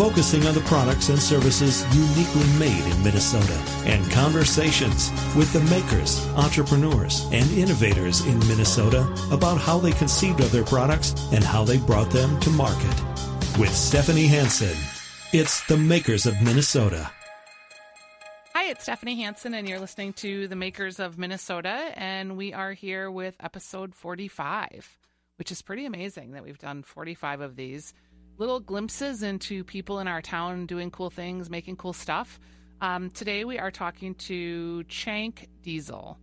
focusing on the products and services uniquely made in Minnesota, and conversations with the makers, entrepreneurs, and innovators in Minnesota about how they conceived of their products and how they brought them to market. With Stephanie Hansen, it's the makers of Minnesota. Hi, it's Stephanie Hansen, and you're listening to The Makers of Minnesota. And we are here with episode 45, which is pretty amazing that we've done 45 of these little glimpses into people in our town doing cool things, making cool stuff. Um, today, we are talking to Chank Diesel.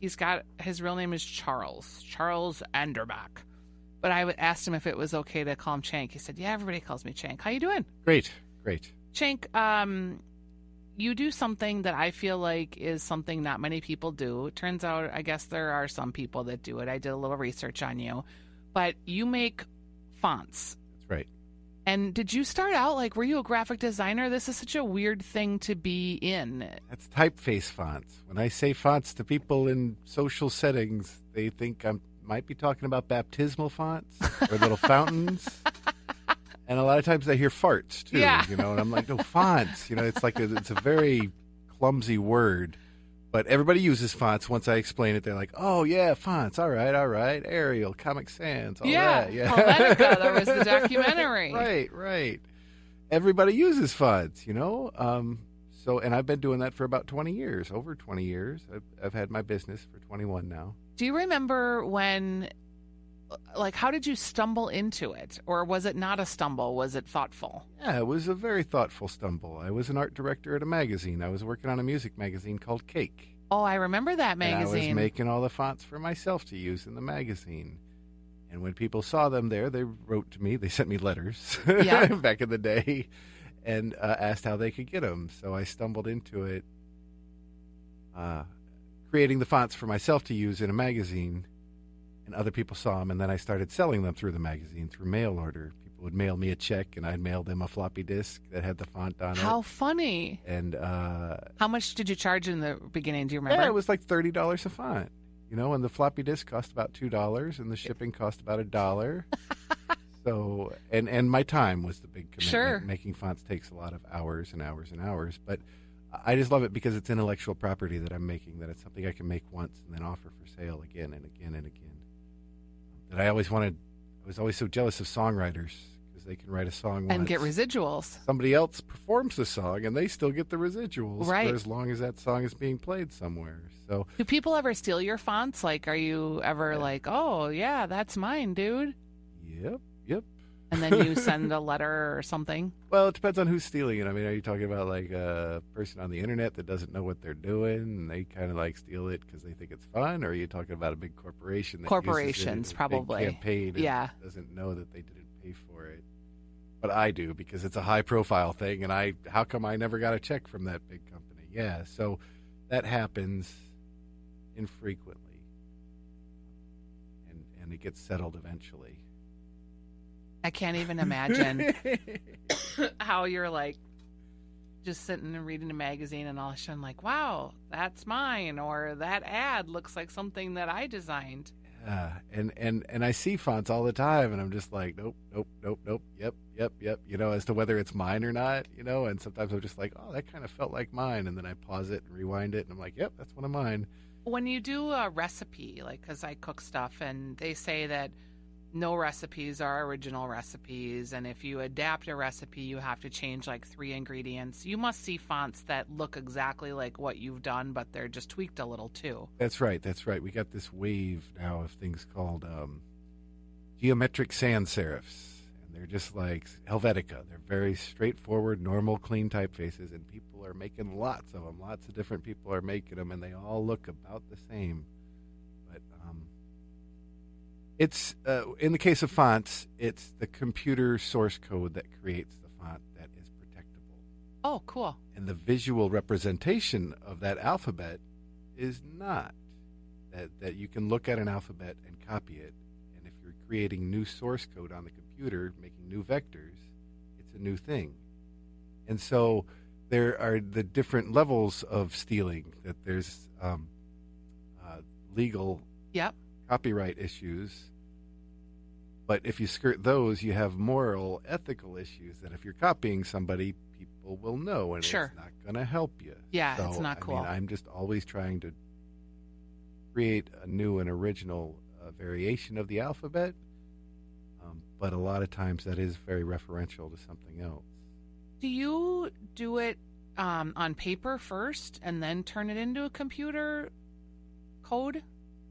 He's got his real name is Charles, Charles Anderbach. But I asked him if it was okay to call him Chank. He said, "Yeah, everybody calls me Chank. How you doing?" Great, great. Chank, um, you do something that I feel like is something not many people do. It turns out, I guess there are some people that do it. I did a little research on you, but you make fonts. And did you start out like, were you a graphic designer? This is such a weird thing to be in. That's typeface fonts. When I say fonts to people in social settings, they think I might be talking about baptismal fonts or little fountains. And a lot of times I hear farts too, Yeah. you know, and I'm like, no, fonts. You know, it's like a, it's a very clumsy word. But everybody uses fonts. Once I explain it, they're like, "Oh yeah, fonts. All right, all right. Arial, Comic Sans. All yeah, right, yeah. Helvetica, there was the documentary. right, right. Everybody uses fonts, you know. Um, so, and I've been doing that for about twenty years, over twenty years. I've, I've had my business for twenty-one now. Do you remember when, like, how did you stumble into it? Or was it not a stumble? Was it thoughtful? Yeah, it was a very thoughtful stumble. I was an art director at a magazine. I was working on a music magazine called Cake. Oh, I remember that And I was making all the fonts for myself to use in the magazine. And when people saw them there, they wrote to me. They sent me letters Yeah. back in the day and uh, asked how they could get them. So I stumbled into it, uh, creating the fonts for myself to use in a magazine. And other people saw them. And then I started selling them through the magazine through mail order. People would mail me a check, and I'd mail them a floppy disk that had the font on it. How funny. And uh, How much did you charge in the beginning? Do you remember? yeah, it was like thirty dollars a font. You know, and the floppy disk cost about two dollars, and the shipping cost about a dollar. so, and and my time was the big commitment. Sure. Making fonts takes a lot of hours and hours and hours, but I just love it because it's intellectual property that I'm making. That it's something I can make once and then offer for sale again and again and again. That I always wanted. I was always so jealous of songwriters because they can write a song once and get residuals. somebody else performs the song and they still get the residuals Right. for as long as that song is being played somewhere. So Do people ever steal your fonts? Like, are you ever like, oh, yeah, that's mine, dude? Yep. And then you send a letter or something? Well, it depends on who's stealing it. I mean, are you talking about like a person on the internet that doesn't know what they're doing and they kind of like steal it because they think it's fun, or are you talking about a big corporation? That Corporations, in a big probably. campaign and Yeah. doesn't know that they didn't pay for it. But I do because it's a high profile thing, and I how come I never got a check from that big company? Yeah, so that happens infrequently, and and it gets settled eventually. I can't even imagine how you're like just sitting and reading a magazine and all of a sudden like, wow, that's mine, or that ad looks like something that I designed. Yeah, and and and I see fonts all the time, and I'm just like, nope, nope, nope, nope, yep, yep, yep. You know, as to whether it's mine or not, you know. And sometimes I'm just like, oh, that kind of felt like mine, and then I pause it and rewind it, and I'm like, yep, that's one of mine. When you do a recipe, like, because I cook stuff and they say that no recipes are original recipes, and if you adapt a recipe, you have to change like three ingredients. You must see fonts that look exactly like what you've done, but they're just tweaked a little too. That's right, that's right. We got this wave now of things called um, geometric sans serifs, and they're just like Helvetica. They're very straightforward, normal, clean typefaces, and people are making lots of them. Lots of different people are making them, and they all look about the same. It's uh, in the case of fonts, it's the computer source code that creates the font that is protectable, Oh, cool. and the visual representation of that alphabet is not. That that you can look at an alphabet and copy it, and if you're creating new source code on the computer, making new vectors, it's a new thing. And so there are the different levels of stealing. That there's um, uh, legal Yep. Copyright issues. But if you skirt those, you have moral, ethical issues that if you're copying somebody, people will know, and Sure. it's not going to help you. Yeah, So, it's not I cool. mean, I'm just always trying to create a new and original uh, variation of the alphabet. Um, but a lot of times that is very referential to something else. Do you do it um, on paper first and then turn it into a computer code?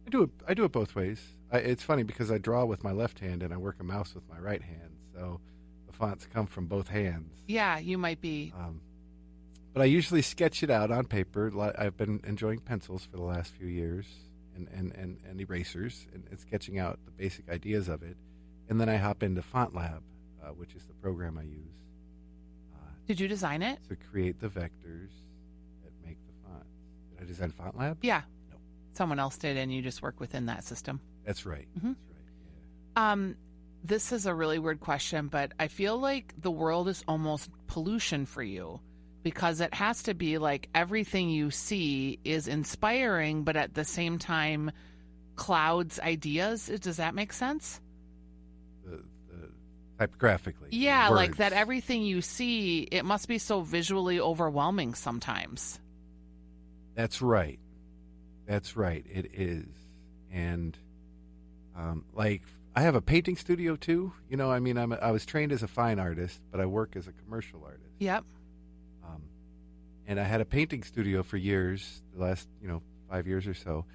I do it. I do it both ways. I, it's funny because I draw with my left hand and I work a mouse with my right hand, so the fonts come from both hands. Yeah, you might be. Um, but I usually sketch it out on paper. I've been enjoying pencils for the last few years and, and, and, and erasers and, and sketching out the basic ideas of it. And then I hop into FontLab, uh, which is the program I use uh, Did you design it? to create the vectors that make the fonts. Did I design FontLab? Yeah. Someone else did, and you just work within that system. That's right. Mhm. That's right. Yeah. Um, this is a really weird question, but I feel like the world is almost pollution for you because it has to be like everything you see is inspiring, but at the same time, clouds ideas. Does that make sense? Typographically. Yeah, like that everything you see, it must be so visually overwhelming sometimes. That's right. That's right. It is. And um, like I have a painting studio too. You know, I mean, I'm a, I was trained as a fine artist, but I work as a commercial artist. Yep. Um, and I had a painting studio for years, the last you know five years or so,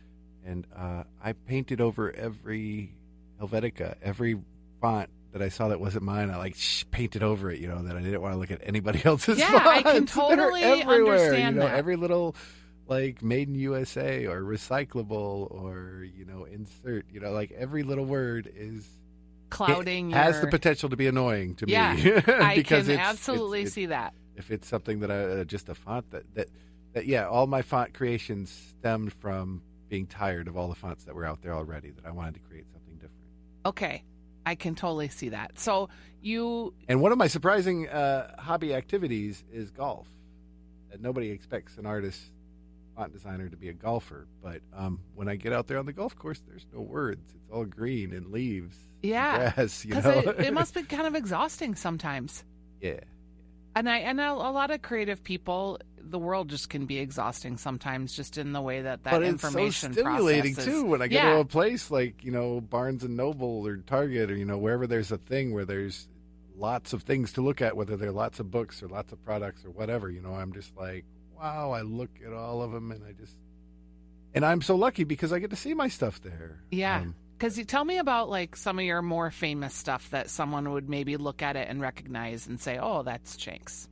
and uh, I painted over every Helvetica, every font that I saw that wasn't mine. I like shh, painted over it, you know, that I didn't want to look at anybody else's. Yeah, I can totally understand you know, that. Every little like made in USA or recyclable or you know insert, you know, like every little word is Clouding it has your- the potential to be annoying to Yeah, me. I because can it's- absolutely it's- see that. if it's something that I uh, just a font that that that yeah, all my font creations stemmed from being tired of all the fonts that were out there already. That I wanted to create something different. Okay. I can totally see that. So you And one of my surprising uh, hobby activities is golf. That nobody expects an artist, font designer, to be a golfer. But um, when I get out there on the golf course, there's no words. It's all green and leaves, Yeah, grass. You know, it, it must be kind of exhausting sometimes. yeah. And I and a, a lot of creative people, the world just can be exhausting sometimes, just in the way that that but it's so information stimulating process is- too when I get yeah. to a place like you know Barnes and Noble or Target or you know wherever there's a thing where there's lots of things to look at, whether they're lots of books or lots of products or whatever. You know, I'm just like, wow, I look at all of them and I just, and I'm so lucky because I get to see my stuff there. Yeah. Um, Because you tell me about like some of your more famous stuff that someone would maybe look at it and recognize and say, "Oh, that's Chank's."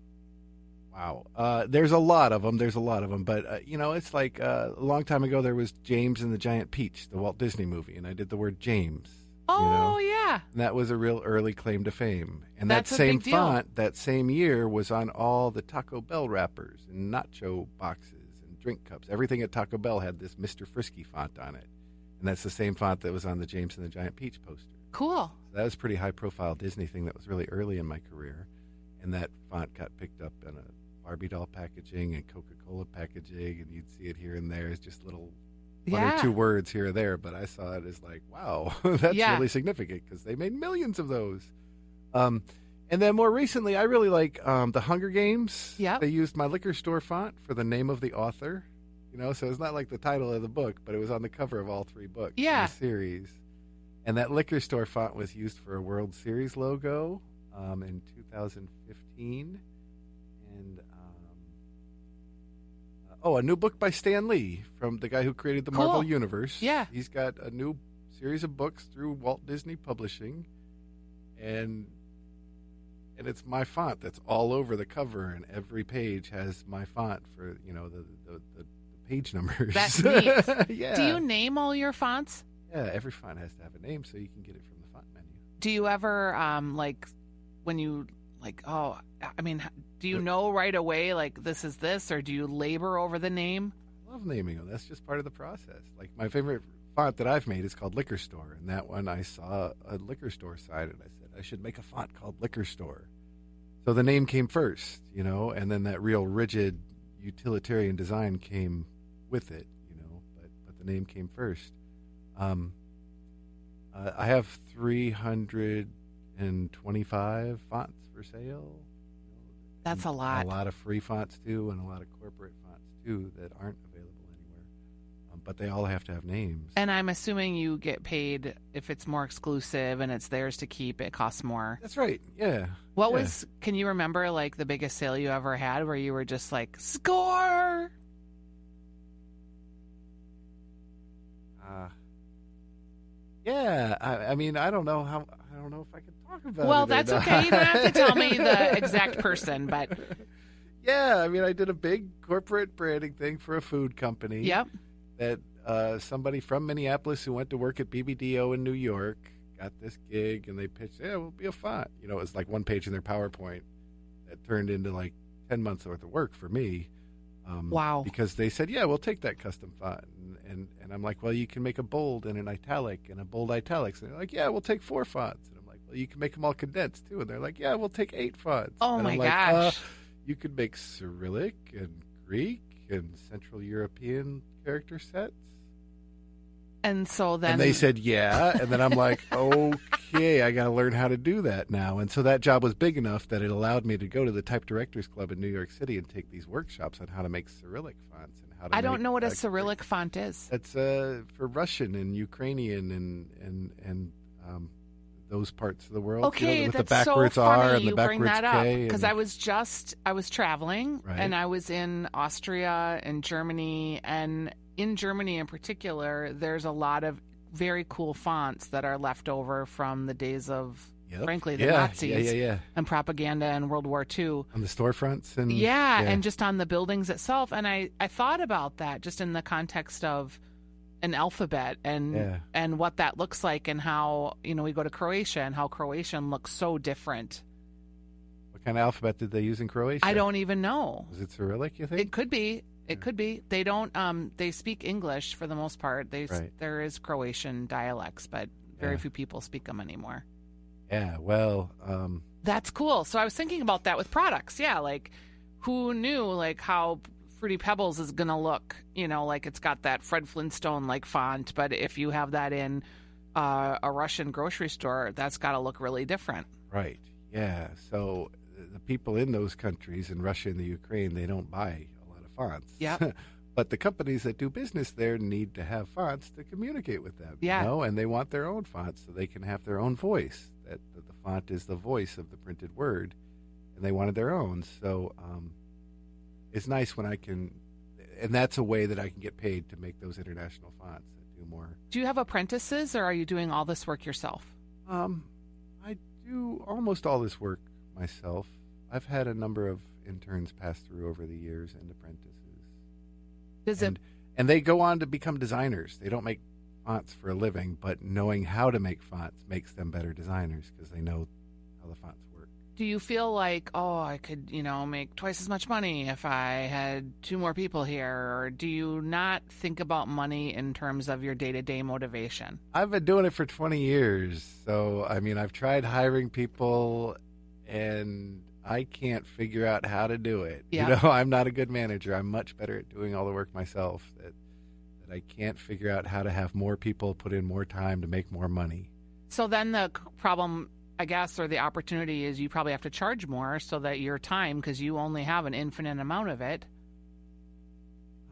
Wow. Uh, there's a lot of them. There's a lot of them. But, uh, you know, it's like uh, a long time ago there was James and the Giant Peach, the Walt Disney movie, and I did the word James. You oh, know? Oh yeah, And that was a real early claim to fame. And That's that same font, that same year, was on all the Taco Bell wrappers and nacho boxes and drink cups. Everything at Taco Bell had this Mr. Frisky font on it. And that's the same font that was on the James and the Giant Peach poster. cool. So that was a pretty high profile Disney thing that was really early in my career. And that font got picked up in a Barbie doll packaging and Coca Cola packaging. And you'd see it here and there. It's just little one yeah. or two words here or there, but I saw it as like, wow, that's Yeah. really significant because they made millions of those. Um, and then more recently, I really like um, the Hunger Games. Yeah, They used my liquor store font for the name of the author. You know, so it's not like the title of the book, but it was on the cover of all three books in Yeah. the series. And that liquor store font was used for a World Series logo um, in 2015. Oh, a new book by Stan Lee from the guy who created the Cool. Marvel Universe. Yeah. he's got a new series of books through Walt Disney Publishing, and and it's my font that's all over the cover, and every page has my font for you know the the, the, the page numbers. That's neat. yeah. Do you name all your fonts? Yeah, every font has to have a name, so you can get it from the font menu. Do you ever um like when you like oh I mean do you know right away like this is this or do you labor over the name? I love naming them. That's just part of the process. Like my favorite font that I've made is called Liquor Store, and that one I saw a liquor store sign, and I said I should make a font called Liquor Store. So the name came first, you know, and then that real rigid utilitarian design came with it, you know, but but the name came first. Um, uh, I have 325 fonts for sale. That's a lot. A lot of free fonts too, and a lot of corporate fonts too that aren't available anywhere. Um, but they all have to have names. And I'm assuming you get paid if it's more exclusive and it's theirs to keep. It costs more. That's right. Yeah. What Yeah. was? Can you remember like the biggest sale you ever had where you were just like score? Uh, yeah. I, I mean, I don't know how. I don't know if I can talk about it. Well, that's okay. You don't have to tell me the exact person, but Yeah, I mean, I did a big corporate branding thing for a food company. yep. that uh, somebody from Minneapolis who went to work at BBDO in New York got this gig and they pitched, yeah, we'll be a font. You know, it was like one page in their PowerPoint that turned into like 10 months worth of work for me. Um, Wow. Because they said, yeah, we'll take that custom font. And, and, and I'm like, well, you can make a bold and an italic and a bold italics. And they're like, yeah, we'll take four fonts. And I'm like, well, you can make them all condensed too. And they're like, yeah, we'll take eight fonts. Oh and my I'm like, gosh. Uh, you could make Cyrillic and Greek and Central European character sets. And so then and they said, yeah. And then I'm like, okay, I got to learn how to do that now. And so that job was big enough that it allowed me to go to the Type Directors Club in New York City and take these workshops on how to make Cyrillic fonts and how to I don't know what a Cyrillic font is. That's uh, for Russian and Ukrainian and and and um, those parts of the world. Okay, you know, with that's the backwards so funny R and the you bring that up because I was just I was traveling Right. and I was in Austria and Germany and in Germany in particular, there's a lot of very cool fonts that are left over from the days of Yep. frankly the yeah, Nazis Yeah, yeah, yeah. and propaganda and World War II. On the storefronts and Yeah, and just on the buildings itself. And I, I thought about that just in the context of an alphabet and and what that looks like and how you know we go to Croatia and how Croatian looks so different. what kind of alphabet did they use in Croatia? I don't even know. Was it Cyrillic? You think? It could be. It could be. They don't. Um. They speak English for the most part. They Right. there is Croatian dialects, but very Yeah. few people speak them anymore. yeah. Well, um, That's cool. So I was thinking about that with products. Yeah, like who knew like how Fruity Pebbles is gonna look? You know, like it's got that Fred Flintstone like font, but if you have that in uh, a Russian grocery store, that's got to look really different. right. Yeah. So the people in those countries, in Russia and the Ukraine, they don't buy a lot of fonts. Yep. but the companies that do business there need to have fonts to communicate with them. Yeah. You know, and they want their own fonts so they can have their own voice. That, that the font is the voice of the printed word, and they wanted their own. So um, it's nice when I can, and that's a way that I can get paid to make those international fonts that do more. Do you have apprentices, or are you doing all this work yourself? Um, I do almost all this work myself. I've had a number of interns pass through over the years and apprentices. Does and, it? and they go on to become designers. They don't make fonts for a living, but knowing how to make fonts makes them better designers because they know how the fonts work. Do you feel like, oh, I could, you know, make twice as much money if I had two more people here? Or do you not think about money in terms of your day to day motivation? I've been doing it for 20 years. So, I mean, I've tried hiring people and I can't figure out how to do it. Yeah. You know, I'm not a good manager. I'm much better at doing all the work myself. That that I can't figure out how to have more people put in more time to make more money. So then the problem, I guess, or the opportunity is you probably have to charge more so that your time, because you only have an infinite amount of it.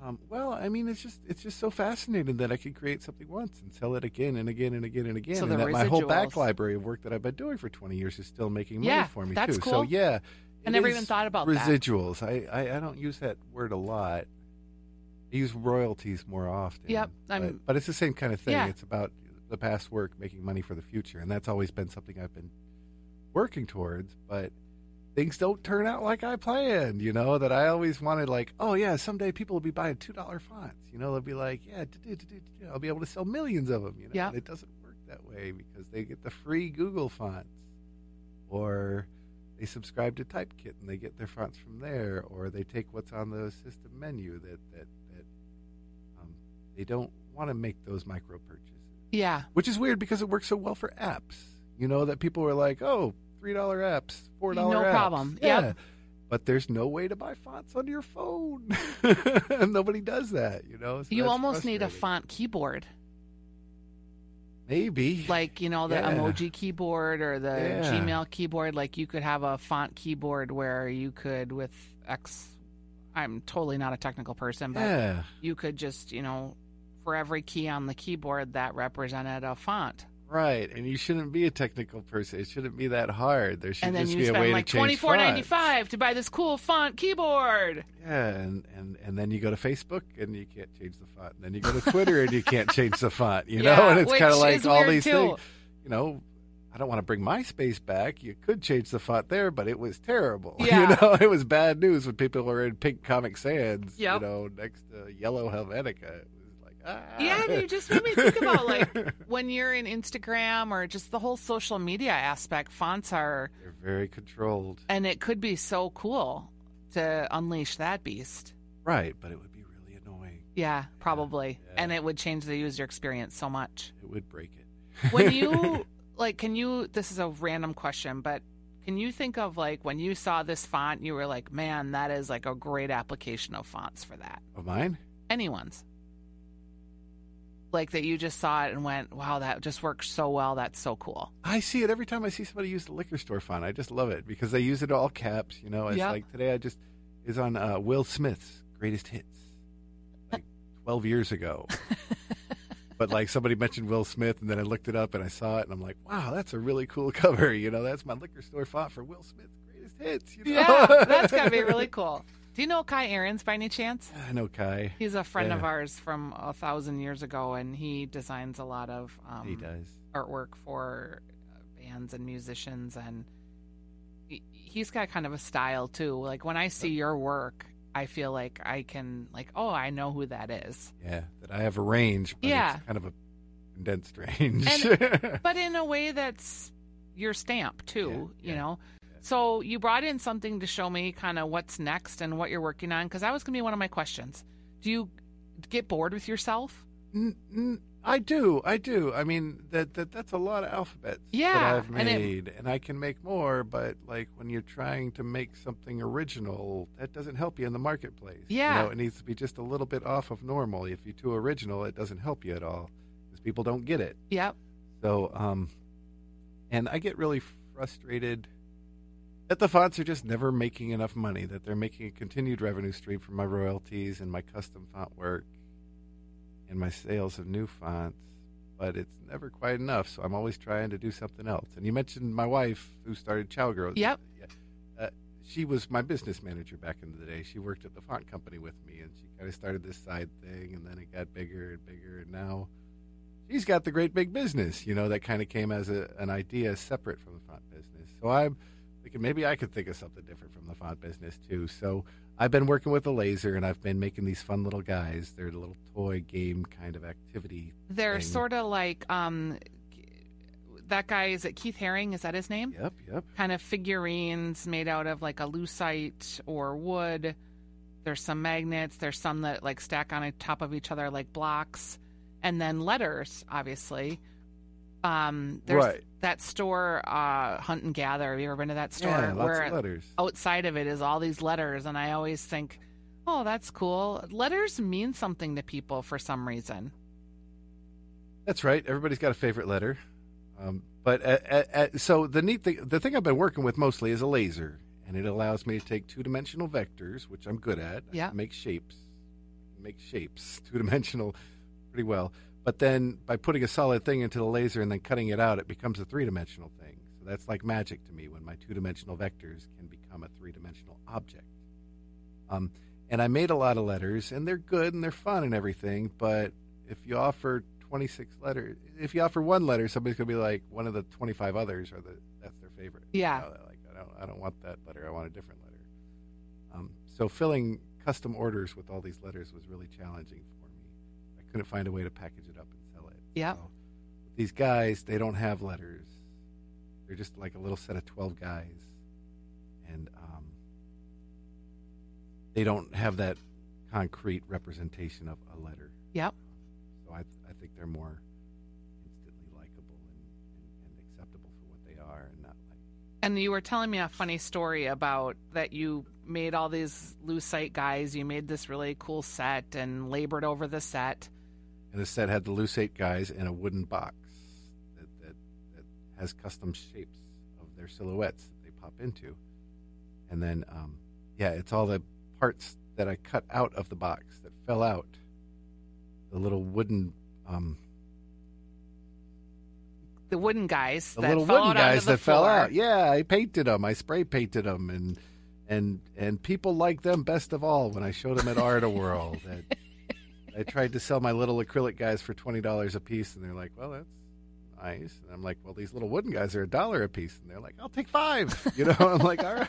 Um, well, I mean, it's just it's just so fascinating that I could create something once and sell it again and again and again and again, So and that my whole back library of work that I've been doing for 20 years is still making money Yeah, for me that's too. So yeah, I never even thought about that. residuals. I, I I don't use that word a lot. I use royalties more often. Yep, but, but it's the same kind of thing. Yeah. It's about the past work making money for the future, and that's always been something I've been working towards. But things don't turn out like I planned. You know that I always wanted like, oh yeah, someday people will be buying two dollar fonts. You know they'll be like, yeah. I'll be able to sell millions of them. You know, Yeah. and it doesn't work that way because they get the free Google fonts, or they subscribe to Typekit and they get their fonts from there, or they take what's on the system menu that that that um, they don't want to make those micro purchases, Yeah. which is weird because it works so well for apps. You know that people are like, oh, three dollar apps, four dollar apps. No apps. problem. Yeah. Yep. But there's no way to buy fonts on your phone. Nobody does that, you know. So You almost need a font keyboard, Maybe. like you know the Yeah. emoji keyboard or the Yeah. Gmail keyboard. Like you could have a font keyboard where you could with X. I'm totally not a technical person, but yeah. you could just you know for every key on the keyboard that represented a font, Right, and you shouldn't be a technical person. It shouldn't be that hard. There should and then just you be a way like to change twenty four ninety five to buy this cool font keyboard. Yeah, and, and and then you go to Facebook and you can't change the font. And then you go to Twitter and you can't change the font. You know, Yeah, and it's kind of like all these too. things. You know, I don't want to bring MySpace back. You could change the font there, but it was terrible. Yeah. You know, it was bad news when people were in pink Comic Sans. Yep. You know, next to yellow Helvetica. It was like ah. Yeah, you just made me think about like when you're in Instagram or just the whole social media aspect. Fonts are, They're very controlled. and it could be so cool to unleash that beast. Right, but it would be really annoying. Yeah, probably, Yeah. and it would change the user experience so much. It would break it. When you like, can you? This is a random question, but can you think of like when you saw this font, you were like, "Man, that is like a great application of fonts for that." Of mine? Anyone's. Like that you just saw it and went, wow, that just works so well. That's so cool. I see it every time I see somebody use the liquor store font. I just love it because they use it all caps. You know, it's Yep. like today I just is on uh, Will Smith's greatest hits, like twelve years ago. but like somebody mentioned Will Smith, and then I looked it up and I saw it, and I'm like, wow, that's a really cool cover. You know, that's my liquor store font for Will Smith's greatest hits. You know? Yeah, that's gotta be really cool. Do you know Kai Aarons by any chance? I know Kai. He's a friend of ours from a thousand years ago, and he designs a lot of um, he does. artwork for uh, bands and musicians, and he, he's got kind of a style too. Like when I see your work, I feel like I can like, oh, I know who that is. Yeah, that I have a range, but Yeah. it's kind of a condensed range. but in a way that's your stamp too Yeah, you yeah, know so you brought in something to show me kind of what's next and what you're working on because that was going to be one of my questions do you get bored with yourself N- n- I do, I do. I mean, that, that that's a lot of alphabets Yeah, that I've and it- made, and, I can make more. But like when you're trying to make something original, that doesn't help you in the marketplace. Yeah. you know, it needs to be just a little bit off of normal. If you're too original, it doesn't help you at all because people don't get it. yep So, um, and I get really frustrated that the fonts are just never making enough money, that they're making a continued revenue stream from my royalties and my custom font work and my sales of new fonts, but it's never quite enough. So I'm always trying to do something else. And you mentioned my wife who started Chowgirls. Yep. Uh, she was my business manager back in the day. She worked at the font company with me, and she kind of started this side thing, and then it got bigger and bigger, and now she's got the great big business, you know, that kind of came as a, an idea separate from the font business. So I'm thinking maybe I could think of something different from the font business too. So I've been working with a laser and I've been making these fun little guys. They're a little toy game kind of activity. they're sort of like um that guy is it keith haring is that his name Yep, yep. kind of figurines made out of like a lucite or wood. There's some magnets. There's some that like stack on top of each other like blocks, and then letters. Obviously, um, there's Right. That store, uh, Hunt and Gather. Have you ever been to that store? Yeah, lots where of letters. outside of it is all these letters, and I always think, oh, that's cool. Letters mean something to people for some reason. That's right. Everybody's got a favorite letter. Um, but uh, uh, uh, so the neat thing, the thing I've been working with mostly is a laser, and it allows me to take two dimensional vectors, which I'm good at. Yeah. make shapes, make shapes two dimensional pretty well. But then by putting a solid thing into the laser and then cutting it out, it becomes a three dimensional thing. So that's like magic to me when my two dimensional vectors can become a three dimensional object. Um, and I made a lot of letters, and they're good and they're fun and everything. But if you offer 26 letters, if you offer one letter, somebody's gonna be like, one of the 25 others are the that's their favorite. Yeah. You know, like I don't I don't want that letter. I want a different letter. Um, so filling custom orders with all these letters was really challenging for me. I couldn't find a way to package it up and sell it. Yeah. So, these guys, they don't have letters. They're just like a little set of 12 guys. And um, they don't have that concrete representation of a letter. Yep. so I I think they're more instantly likable and, and, and acceptable for what they are, and not like And you were telling me a funny story about that you made all these lucite guys. You made this really cool set and labored over the set. And the set had the lucite guys in a wooden box that, that, that has custom shapes of their silhouettes that they pop into. And then, um, yeah, it's all the parts that I cut out of the box that fell out. The little wooden, um, The wooden guys the that little fell wooden out guys that fell floor. out. Yeah, I painted them. I spray painted them, and and and people liked them best of all when I showed them at Art World. That I tried to sell my little acrylic guys for twenty dollars a piece, and they're like, "Well, that's nice." And I'm like, "Well, these little wooden guys are a dollar a piece," and they're like, "I'll take five. You know, I'm like, "All right."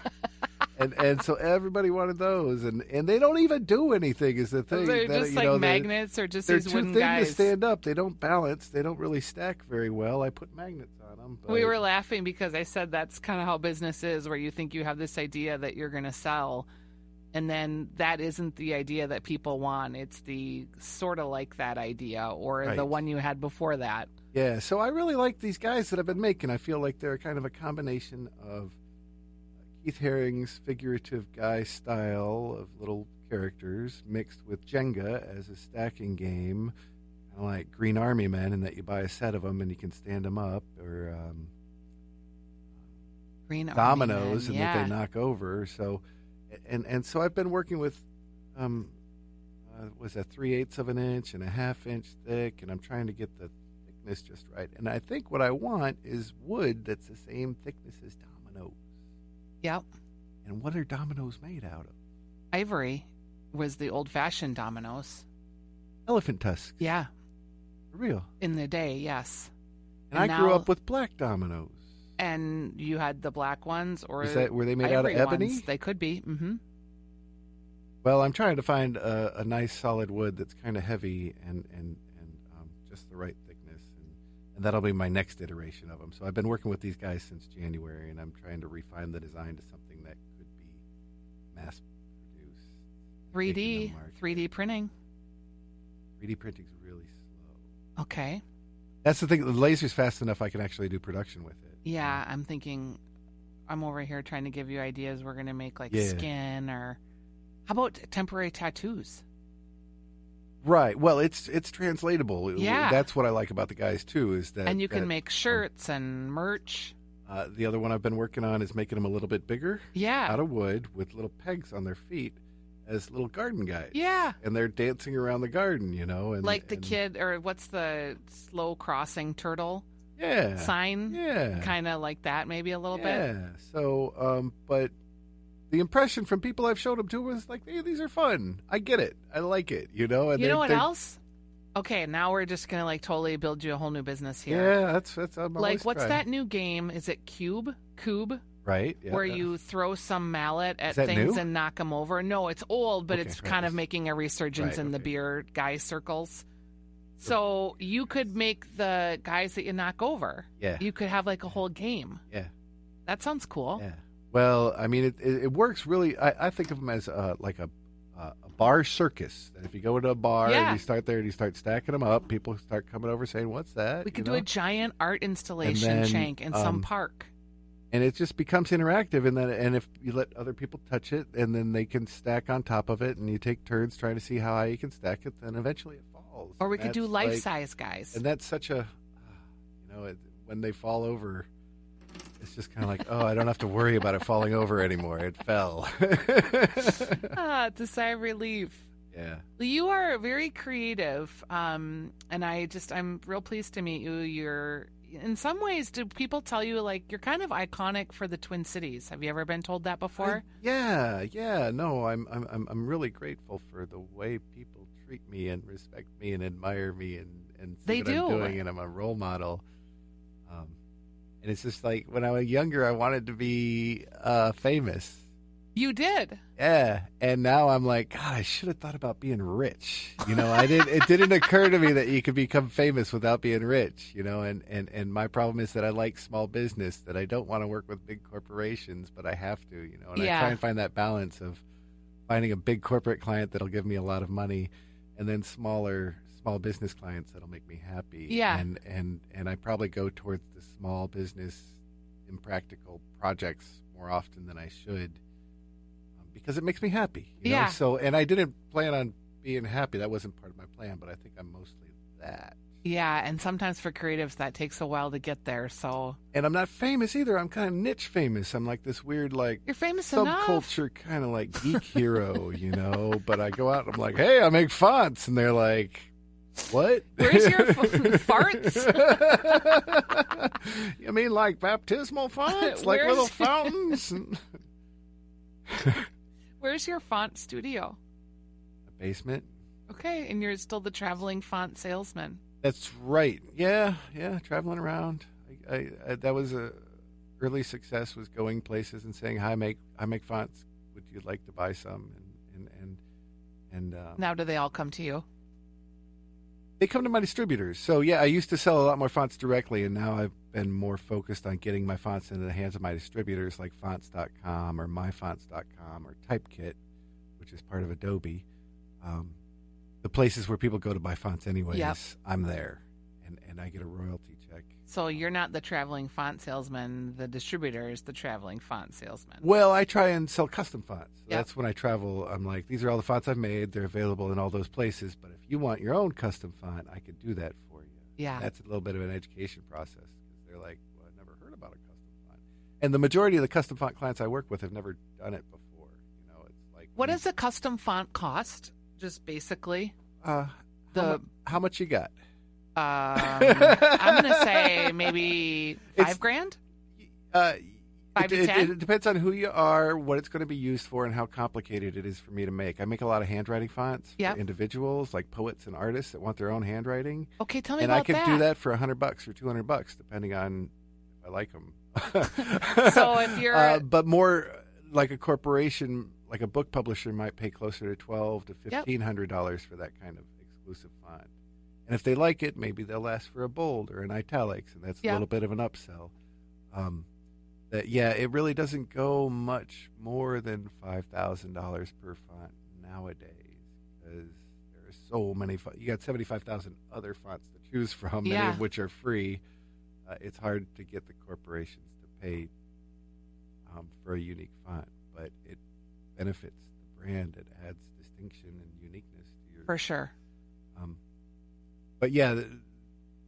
And and so everybody wanted those, and and they don't even do anything. Is the thing? They're that, just like know, magnets or just they're these too wooden thin guys. to stand up. They don't balance. They don't really stack very well. I put magnets on them. But We were laughing because I said that's kind of how business is, where you think you have this idea that you're going to sell, and then that isn't the idea that people want. It's the sort of like that idea or the one you had before that. Yeah, so I really like these guys that I've been making. I feel like they're kind of a combination of Keith Haring's figurative guy style of little characters mixed with Jenga as a stacking game, kind of like Green Army Men, in that you buy a set of them and you can stand them up, or um, Green Army dominoes and yeah. that they knock over. So, and and so I've been working with, um, uh, was a three eighths of an inch and a half inch thick, and I'm trying to get the thickness just right. And I think what I want is wood that's the same thickness as dominoes. Yep. And what are dominoes made out of? Ivory was the old fashioned dominoes. Elephant tusks. Yeah. For real. In the day, yes. And, And I grew up with black dominoes. And you had the black ones or Is that were they made out of ebony? ones. They could be. hmm Well, I'm trying to find a, a nice solid wood that's kind of heavy and and and um, just the right thickness, and, and that'll be my next iteration of them. So I've been working with these guys since January, and I'm trying to refine the design to something that could be mass produced. 3D, Taking 3D printing. 3D printing's really slow. Okay. That's the thing. The laser's fast enough. I can actually do production with it. Yeah, I'm thinking. I'm over here trying to give you ideas. We're gonna make like Yeah. skin or how about temporary tattoos? Right. Well, it's it's translatable. Yeah. That's what I like about the guys too. Is that and you can that, make shirts and merch. Uh, the other one I've been working on is making them a little bit bigger. Yeah. out of wood with little pegs on their feet as little garden guys. Yeah. And they're dancing around the garden, you know, and like the and- kid or what's the slow crossing turtle Yeah. sign? Yeah. Kind of like that, maybe a little bit. Yeah. So, um, but the impression from people I've showed them to was like, hey, these are fun. I get it. I like it, you know. And you know what else? Okay, now we're just gonna like totally build you a whole new business here. Yeah, that's that's. I'm like what's trying. that new game? Is it Kubb? Kubb? Right. Yeah, where yeah. you throw some mallet at things new? and knock them over. No, it's old, but Okay, it's right, kind of making a resurgence right, in the beer guy circles. So you could make the guys that you knock over. Yeah. You could have like a whole game. Yeah. That sounds cool. Yeah. Well, I mean, it it, it works really. I, I think of them as uh, like a uh, a bar circus. If you go into a bar Yeah. and you start there and you start stacking them up, people start coming over saying, "What's that?" We could you do a giant art installation then, Chank in some um, park. and it just becomes interactive. And then, and if you let other people touch it, and then they can stack on top of it, and you take turns trying to see how high you can stack it, then eventually it Or we could do life like- size guys. And that's such a, you know, it, when they fall over, it's just kind of like, oh, I don't have to worry about it falling over anymore. It fell. ah, it's a sigh of relief. yeah. You are very creative, um, and I just I'm real pleased to meet you. You're in some ways, do people tell you like you're kind of iconic for the Twin Cities? Have you ever been told that before? I- yeah, yeah. No, I'm, I'm, I'm, I'm really grateful for the way people treat me and respect me and admire me and, and see They what do. I'm doing, and I'm a role model. Um, and it's just like when I was younger, I wanted to be uh, famous. you did. Yeah, and now I'm like, God, I should have thought about being rich. You know, I didn't. It didn't occur to me that you could become famous without being rich. You know, and and and my problem is that I like small business. That I don't want to work with big corporations, but I have to. You know, and Yeah. I try and find that balance of finding a big corporate client that'll give me a lot of money, and then smaller small business clients that'll make me happy. Yeah. and and and I probably go towards the small business impractical projects more often than I should um, because it makes me happy. You Yeah. Know? So, and I didn't plan on being happy. That wasn't part of my plan, but I think I'm mostly that. Yeah, and sometimes for creatives that takes a while to get there. So And I'm not famous either. I'm kind of niche famous. I'm like this weird, like you're famous enough. subculture kind of like geek hero, you know. But I go out and I'm like, hey, I make fonts, and they're like, what? Where's your f- farts? you mean like baptismal fonts, like little fountains? Where's your font studio? A basement. Okay, and you're still the traveling font salesman. That's right. Yeah, yeah. Traveling around. I, I, I that was a early success. Was going places and saying, "Hi, I make I make fonts. Would you like to buy some?" And and and and uh, Now, do they all come to you? they come to my distributors. So yeah, I used to sell a lot more fonts directly, and now I've been more focused on getting my fonts into the hands of my distributors, like Fonts.com or MyFonts.com or Typekit, which is part of Adobe. Um, the places where people go to buy fonts, anyways. Yep. I'm there, and and I get a royalty check. So you're not the traveling font salesman. The distributor is the traveling font salesman. Well, I try and sell custom fonts. So Yep. That's when I travel. I'm like, these are all the fonts I've made. They're available in all those places. But if you want your own custom font, I could do that for you. Yeah. That's a little bit of an education process because they're like, well, I've never heard about a custom font. And the majority of the custom font clients I work with have never done it before. You know, it's like What does a custom font cost? Just basically, uh, the- how, mu- how much you got? um, I'm going to say maybe five It's- grand. Uh, Five it, to it- 10? it depends on who you are, what it's going to be used for, and how complicated it is for me to make. I make a lot of handwriting fonts Yep. for individuals, like poets and artists that want their own handwriting, Okay, tell me and about I that. do that for a hundred bucks or two hundred bucks, depending on if I like them. So if you're- uh, but more like a corporation, like a book publisher, might pay closer to twelve to fifteen hundred dollars for that kind of exclusive font. And if they like it, maybe they'll ask for a bold or an italics, and that's Yeah. a little bit of an upsell. Um, that yeah, it really doesn't go much more than five thousand dollars per font nowadays because there are so many. Fo- you got seventy five thousand other fonts to choose from, many Yeah. of which are free. Uh, it's hard to get the corporations to pay um, for a unique font, but it benefits the brand. It adds distinction and uniqueness to your for sure. um, but yeah,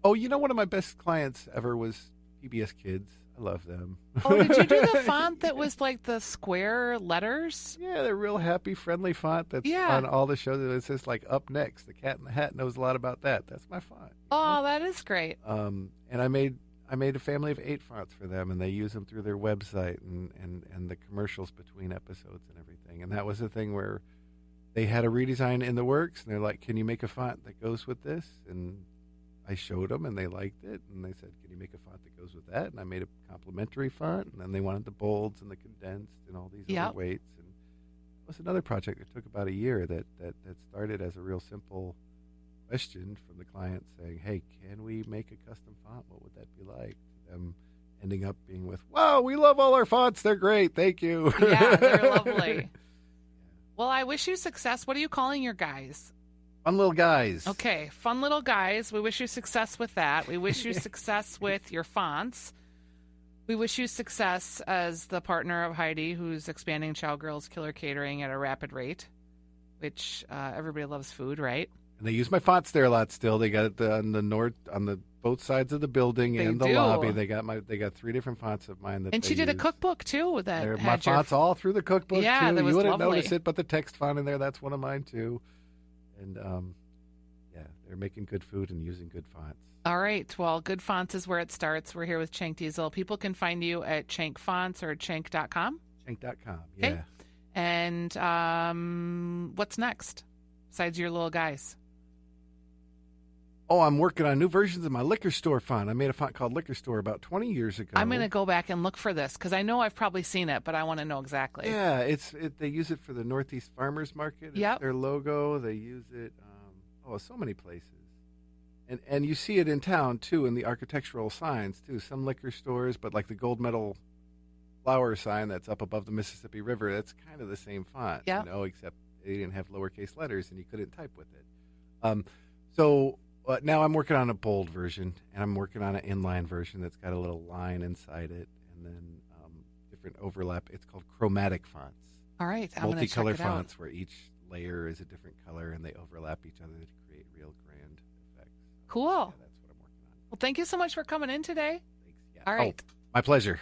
oh, you know, one of my best clients ever was PBS Kids. I love them. Oh, did you do the font that was like the square letters? yeah, they're real happy, friendly font. That's Yeah. on all the shows. It says like "Up Next." The Cat in the Hat knows a lot about that. That's my font. you know? Oh, that is great. Um, and I made I made a family of eight fonts for them, and they use them through their website and, and, and the commercials between episodes and everything. And that was the thing where they had a redesign in the works, and they're like, "Can you make a font that goes with this?" And I showed them, and they liked it, and they said, "Can you make a font that goes with that?" And I made a complementary font, and then they wanted the bolds and the condensed and all these Yep. other weights. And it was another project that took about a year that that that started as a real simple question from the client saying, "Hey, can we make a custom font? What would that be like?" Them ending up being with, "Wow, we love all our fonts. They're great. Thank you." Yeah, they're lovely. Well, I wish you success. What are you calling your guys? Fun little guys. Okay, fun little guys. We wish you success with that. We wish you success with your fonts. We wish you success as the partner of Heidi, who's expanding Chow Girls Killer Catering at a rapid rate, which uh, everybody loves food, right? And they use my fonts there a lot. Still, they got it on the north, on the both sides of the building They and the do. lobby. They got my, they got three different fonts of mine that. And she did a cookbook too with that There- my your fonts all through the cookbook Yeah, too. that was you wouldn't lovely. notice it, but the text font in there, that's one of mine too. And um, yeah, they're making good food and using good fonts. All right. Well, good fonts is where it starts. We're here with Chank Diesel. People can find you at Chank Fonts or chank.com. Shank.com. Okay. Yeah. And um, what's next besides your little guys? Oh, I'm working on new versions of my liquor store font. I made a font called Liquor Store about 20 years ago. I'm going to go back and look for this because I know I've probably seen it, but I want to know exactly. Yeah, it's it, they use it for the Northeast Farmers Market. It's Yep. their logo. They use it. Um, oh, so many places, and and you see it in town too in the architectural signs too. Some liquor stores, but like the gold medal flour sign that's up above the Mississippi River, that's kind of the same font. Yep. You know, except they didn't have lowercase letters and you couldn't type with it. Um, So uh, now I'm working on a bold version, and I'm working on an inline version that's got a little line inside it, and then um, different overlap. It's called chromatic fonts, All right. I'm multicolor it out. fonts where each layer is a different color and they overlap each other to create real grand effects. Cool. Yeah, that's what I'm working on. Well, thank you so much for coming in today. Thanks. Yeah. All right. Oh, my pleasure.